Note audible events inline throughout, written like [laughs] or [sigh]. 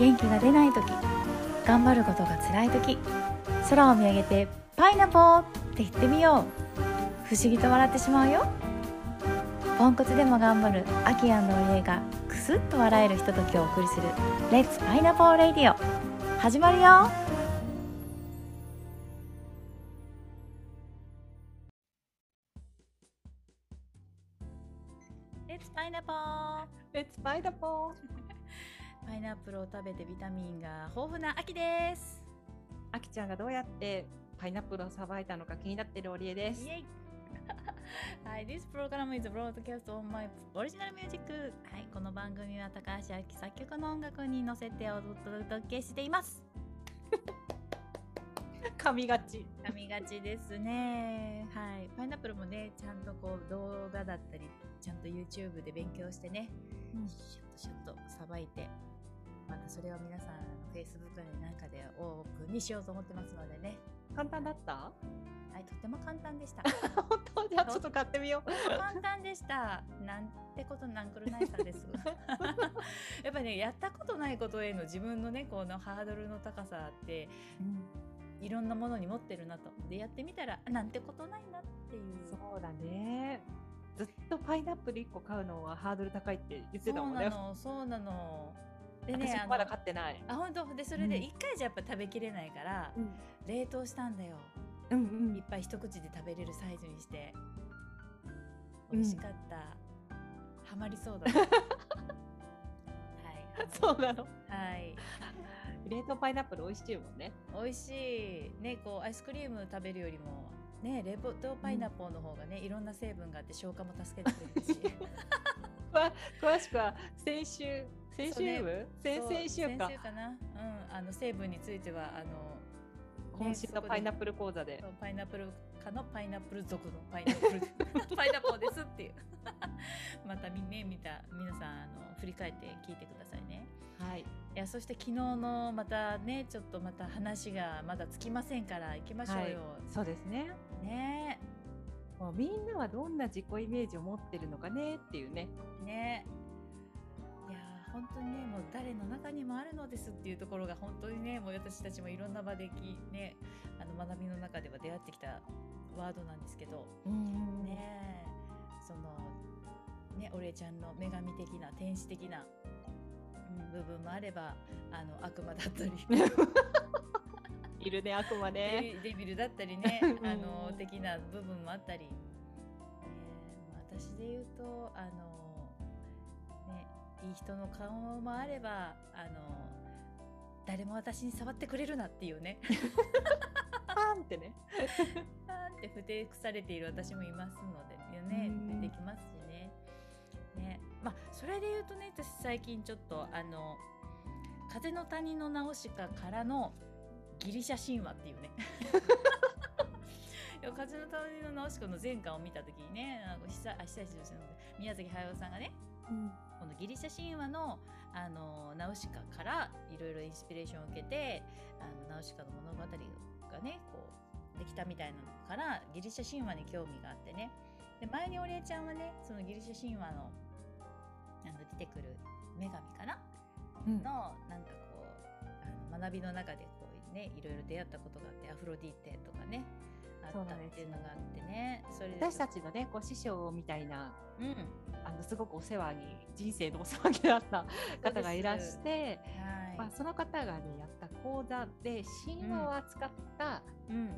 元気が出ない時頑張ることが辛い時空を見上げて「パイナポー!」って言ってみよう。不思議と笑ってしまうよ。ポンコツでも頑張るアキアンの家がクスッと笑えるひとときをお送りする「レッツパイナポーレディオ」始まるよ。レッツパイナポー。レッツパイナポーパイナップルを食べてビタミンが豊富な秋です。あきちゃんがどうやってパイナップルをさばいたのか気になってるオリエです。イエイ。[laughs] はい、This program is broadcast on my original music. はい、この番組は高橋明作曲の音楽に乗せてお届けしています。[laughs] 噛みがち。噛みがちですね。はい、パイナップルもねちゃんとこう動画だったりちゃんと YouTube で勉強してね、うんシュッとシュッとさばいてまたそれを皆さん Facebook の中でオープンにしようと思ってますのでね簡単だった？はい、とても簡単でした本当？じゃあちょっと買ってみよう簡単でした。なんてことなんくるないさです。[laughs] やっぱね、やったことないことへの自分のね、このハードルの高さって、いろんなものに持ってるなと。で、やってみたら、あなんてことないなっていう。パイナップル1個買うのはハードル高いって言ってたもんねそうなの、そうなの。でね、まだ買ってないあ、本当？で、それでうん一回じゃやっぱ食べきれないから、うん冷凍したんだよ。うんうんいっぱい一口で食べれるサイズにして。美味しかった。ハマりそうだ。[laughs] はい。そうなの？はい。冷凍パイナップル美味しいもんね美味しいねこうアイスクリーム食べるよりもね冷凍パイナップルの方がね、いろんな成分があって消化も助けてくれるし。[laughs] 詳詳しくは先週先週部、先々週か。先週かな。うんあの成分についてはあの今週のパイナップル講座で。そうパイナップル科のパイナップル族のパイナップル。[laughs] パイナップルですっていうまたみね見た皆さんあの振り返って聞いてくださいね。はい。いやそして昨日のまたねちょっとまた話がまだつきませんから行きましょうよ、そうですね。ね。もうみんなはどんな自己イメージを持ってるのかねっていうね。ね。いやー本当にねもう誰の中にもあるのですっていうところが本当にねもう私たちもいろんな場できねあの学びの中では出会ってきたワードなんですけど。うん。ね。そのねお礼ちゃんの女神的な天使的な、うん、部分もあればあの悪魔だったり。[laughs] いるね悪魔ね。デビルだったりね [laughs] うん。あの的な部分もあったり、ね、私で言うとあの、ね、いい人の顔もあればあの誰も私に触ってくれるなっていうね。パンってね。[laughs] パーンってふてくされている私もいますのでねうん。出てきますしね。ねまあそれで言うとね私最近ちょっとあの「風の谷のナウシカ」からのギリシャ神話っていうね。[laughs] 風の谷のナウシカの前巻を見た時にねあの久あ久しぶりですね宮崎駿さんがねこのギリシャ神話のあのナウシカからいろいろインスピレーションを受けてあのナウシカの物語がねこうできたみたいなのからギリシャ神話に興味があってねで前にお礼ちゃんはねそのギリシャ神話のあの出てくる女神かな？うん。のなんかこう学びの中でこうねいろいろ出会ったことがあってアフロディーテとかねあったっていうのがあってね。それで私たちのねこう師匠みたいなうん。あのすごくお世話に人生のお世話になった [laughs] 方がいらして、はい、まあ、その方がねやった講座で神話を扱った、うん。ま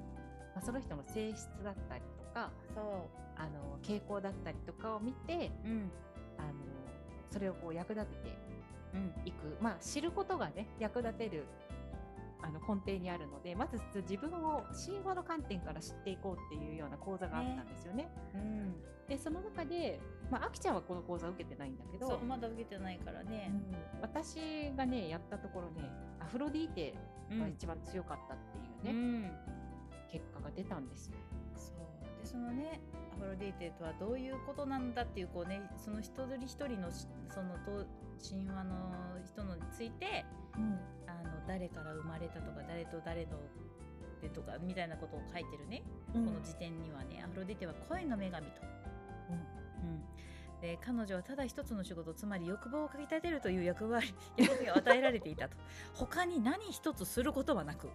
あ、その人の性質だったりとかそあの傾向だったりとかを見てううん。あのそれをこう役立ててうん。いく、まあ、知ることがね役立てるあの根底にあるのでまず自分を神話の観点から知っていこうっていうような講座があったんですよね。うん。でその中で、まあ、あきちゃんはこの講座を受けてないんだけどそうまだ受けてないからね、うん。私がねやったところねアフロディーテうん。が一番強かったっていうね、うん。結果が出たんですよ。でそのねアフロディーテとはどういうことなんだっていうこうねその一人一人のしそのと神話の人のについてあの誰から生まれたとか誰と誰のでとかみたいなことを書いてるね、うん。この辞典にはねアフロディーテは恋の女神と。うん。で彼女はただ一つの仕事つまり欲望をかきたてるという役割役割を与えられていたと。他に何一つすることはなく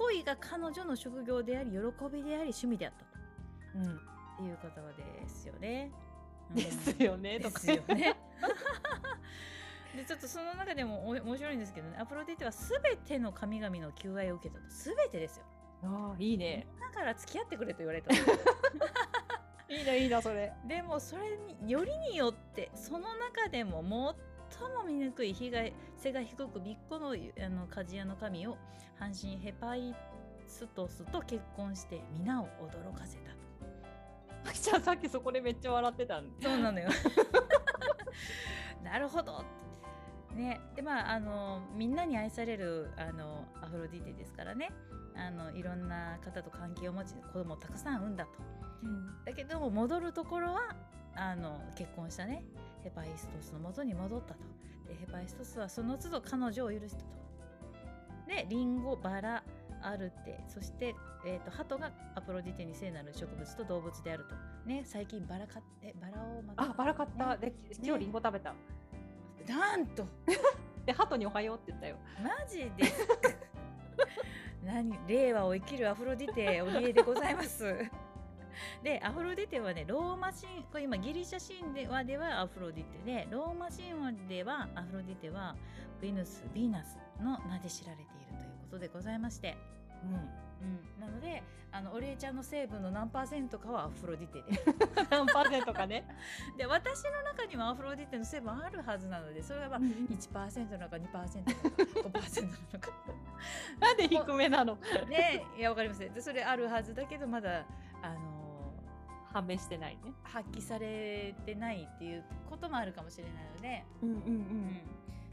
恋が彼女の職業であり喜びであり趣味であったと、うん、っていう言葉ですよね。うん。ですよね、ですよね。[laughs] でちょっとその中でもお面白いんですけどね。アプロディテは全ての神々の求愛を受けたと。全てですよ。ああいいね。だから付き合ってくれと言われた [laughs] いいないいなそれ。でもそれによりによってその中でも最も醜い被害背が低くびっこのあの鍛冶屋の神を半身ヘパイストスと結婚して皆を驚かせた。とあきちゃんさっきそこでめっちゃ笑ってたんそうなのよなるほど。ね。でまああのみんなに愛されるあのアフロディテですからね。あのいろんな方と関係を持ち子供をたくさん産んだと、うん、だけども戻るところはあの結婚したねヘパイストスの元に戻ったと。でヘパイストスはその都度彼女を許したと。でリンゴバラアルテそして、えーと、鳩がアプロディテに聖なる植物と動物であると。ね最近バラ買ってバラをまあバラ買った、ね、で今日リンゴ食べた、なんと。[laughs] で鳩におはようって言ったよ。マジで [laughs] 何令和を生きるアフロディテお家でございます [laughs] でアフロディテはねローマ神これ今ギリシャ神話ではアフロディテでローマ神話ではアフロディテはヴィヌスヴィーナスの名で知られているということでございまして、うん。うん、なのであのお礼ちゃんの成分の何パーセントかはアフロディテで。[laughs] 何パーセントかね。[laughs] で私の中にもアフロディテの成分あるはずなのでそれはまあ1%なのか2%なのか5%なのか。なんで低めなの？ねいやわかりません。でそれあるはずだけどまだあのー、判明してないね。発揮されてないっていうこともあるかもしれないので、うんうんうん、う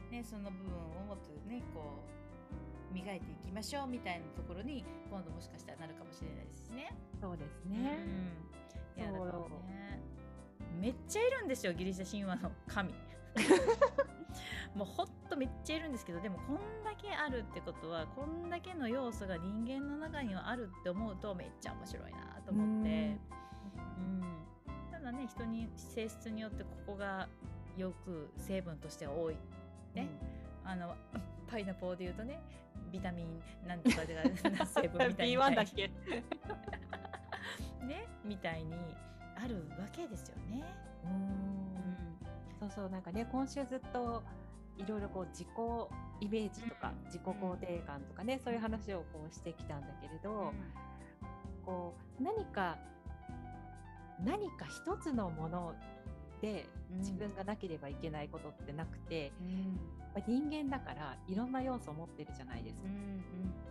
ん、ね、その部分をもっとねこう磨いていきましょうみたいなところに今度もしかしたらなるかもしれないですね。そうですね。うん、いやだからねめっちゃいるんですよギリシャ神話の神。[laughs] もうほんとめっちゃいるんですけどでもこんだけあるってことはこんだけの要素が人間の中にはあるって思うとめっちゃ面白いなと思って人に性質によってここがよく成分としては多い。ね、うん、あの [laughs] パイナポーで言うとねビタミンなんとかで成分みたいな。[laughs] B1 だっけ？[laughs] ねみたいにあるわけですよね。うん、そうそう。なんかね今週ずっといろいろこう自己イメージとか自己肯定感とかね、そういう話をこうしてきたんだけれど、こう何か何か一つのもので自分がなければいけないことってなくて、うん、人間だからいろんな要素を持ってるじゃないですか。うんうん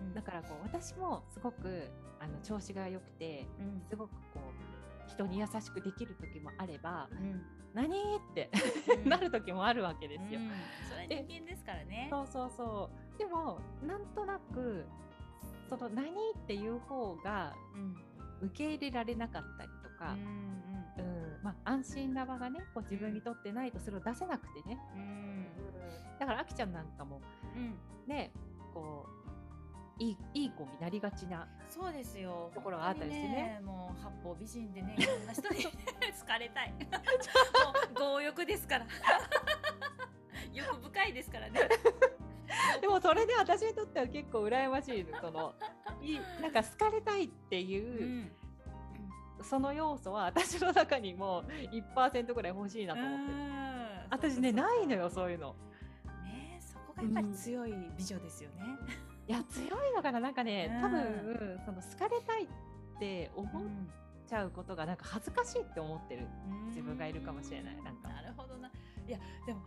うん、だからこう私もすごくあの調子が良くて、うん、すごくこう人に優しくできる時もあれば、うん、何ってなる時もあるわけですよ。それ人間ですからね。そうそうそう。でもなんとなくその何っていう方が受け入れられなかったりとか。うんまあ、安心な場がねこう自分にとってないとそれを出せなくてね、うん、だからあきちゃんなんかも、うん、ねこういいいい子になりがちなそうですよ。ところがあったりしてね、ね、もう八方美人でね [laughs] いろんな人に [laughs] 好かれたい。[laughs] もう強欲ですから。欲深いですからね。でもそれで私にとっては結構羨ましいそのいなんか好かれたいっていう、うんその要素は [laughs] 私の中にも1%ぐらい欲しいなと思ってる。私ねないのよそういうの。ねそこがやっぱり強い美女ですよね。うん、いや強いのかななんかね多分その好かれたいって思っちゃうことがなんか恥ずかしいって思ってる自分がいるかもしれない。なんかなるほどな。いやでも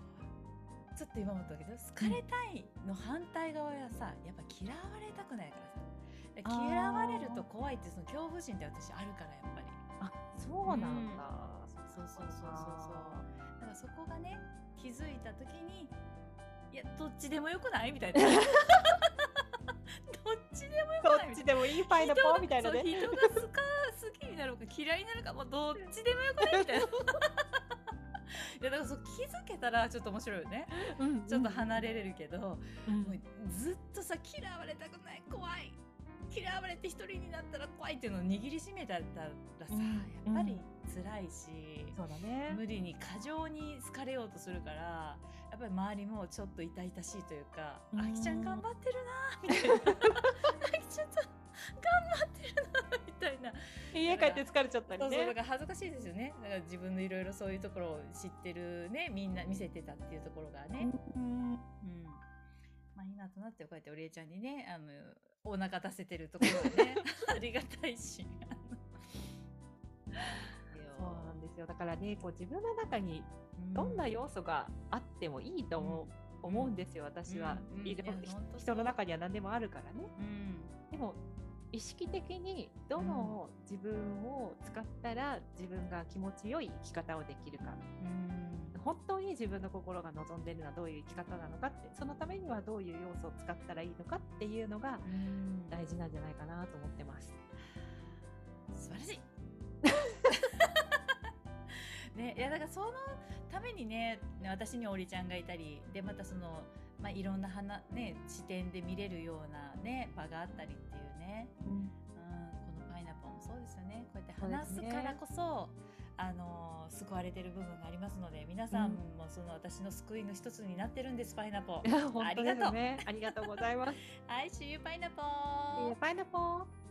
ちょっと今思ったけど好かれたいの反対側はさやっぱ嫌われたくないからさ。嫌われると怖いってその恐怖心って私あるからやっぱり。あそうなんだ、うん、そうそうそうそうそう。だからそこがね気づいた時にいやどっちでもよくない [laughs] みたいな。どっちでもよくないどっちでもいいパイのポみたいなね。人が好か好きになるか嫌いになるかもうどっちでもよくないみたいな。[laughs] いやだからそう気づけたらちょっと面白いよね、うん、ちょっと離れれるけど、うん、もうずっとさ嫌われたくない怖い嫌われて一人になったら怖いっていうのを握りしめたらさ、やっぱり辛いし、そうだね。無理に過剰に好かれようとするからやっぱり周りもちょっと痛々しいというか「あきちゃん頑張ってるな」みたいな「[laughs] あきちゃん頑張ってるな」みたいな。家帰って疲れちゃったりね。そうそうだから恥ずかしいですよね。だから自分のいろいろそういうところを知ってるねみんな見せてたっていうところがね、うん。うんまあ、今となってこうやっておりえちゃんにねあのお腹出せてるところはね [laughs] ありがたいし。[laughs] そうなんですよ。だからねこう自分の中にどんな要素があってもいいと思う,、思うんですよ私は、うんうん。人の中には何でもあるからね。うん。でも意識的にどの自分を使ったら自分が気持ちよい生き方をできるか。うん本当に自分の心が望んでいるのはどういう生き方なのかってそのためにはどういう要素を使ったらいいのかっていうのがうん。大事なんじゃないかなと思ってます。素晴らしい。ね、いやだからそのためにねね私におりちゃんがいたりでまたその、まあ、いろんな花、ね、視点で見れるような、ね、場があったりっていうね、うん、このパイナポンもそうですよね。こうやって話すからこそあのー救われてる部分がありますので皆さんもその私の救いの一つになってるんですパイナポン。いや [laughs] 本当ですね。ありがとうございます。はい、See you パイナポンパイナポン。